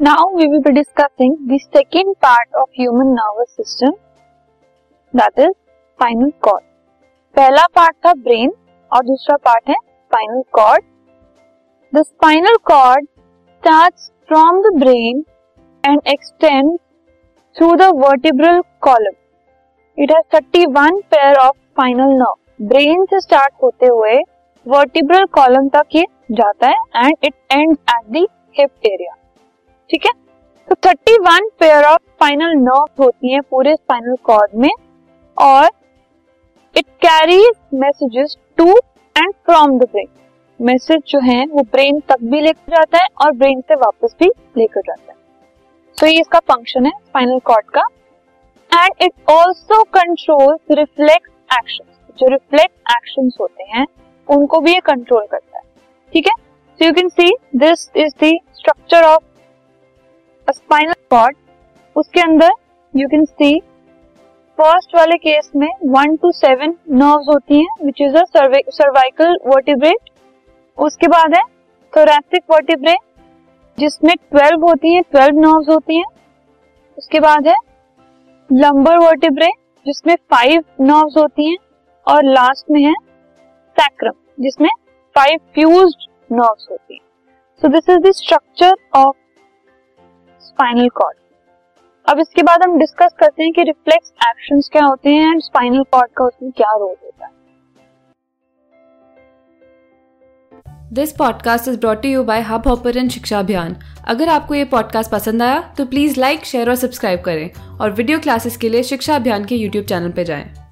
Now we will be discussing the second part of human nervous system, that is, spinal cord. पहला part था brain और दूसरा part है spinal cord the spinal cord starts from the brain and extend through the vertebral column it has 31 pair of spinal nerve brain से start होते हुए vertebral column तक ये जाता है and it end at the hip area ठीक है? तो 31 पेयर ऑफ़ स्पाइनल नर्व होती हैं पूरे स्पाइनल कॉर्ड में और it carries messages to and from the brain message जो है, वो ब्रेन तक भी लेकर जाता है और ब्रेन से वापस भी लेकर जाता है। तो ये इसका फ़ंक्शन है स्पाइनल कॉर्ड का। And it also controls reflex action जो रिफ्लेक्स एक्शन होते हैं, उनको भी ये कंट्रोल करता है। ठीक है? So you can see this is the structure of spinal cord उसके अंदर यू कैन सी फ़र्स्ट वाले केस में वन टू सेवन नर्व्स होती हैं which is a cervical vertebrate उसके बाद है थोरेसिक वर्टिब्रे जिसमें ट्वेल्व होती हैं ट्वेल्व नर्व्स होती हैं उसके बाद है लंबर वर्टिब्रे जिसमें फाइव नर्व्स होती हैं और लास्ट में है सैक्रम जिसमें फाइव फ्यूज्ड नर्व्स होती हैं so this is the structure of spinal cord अब इसके बाद हम डिस्कस करते हैं कि रिफ्लेक्स एक्शंस क्या होते हैं एंड स्पाइनल कॉर्ड का उसमें क्या रोल होता है। This podcast is brought you by Hubhopper Shiksha Abhiyan अगर आपको ये पॉडकास्ट पसंद आया तो प्लीज़ लाइक शेयर और सब्सक्राइब करें और वीडियो क्लासेस के लिए शिक्षा अभियान के यूट्यूब चैनल पर जाएँ।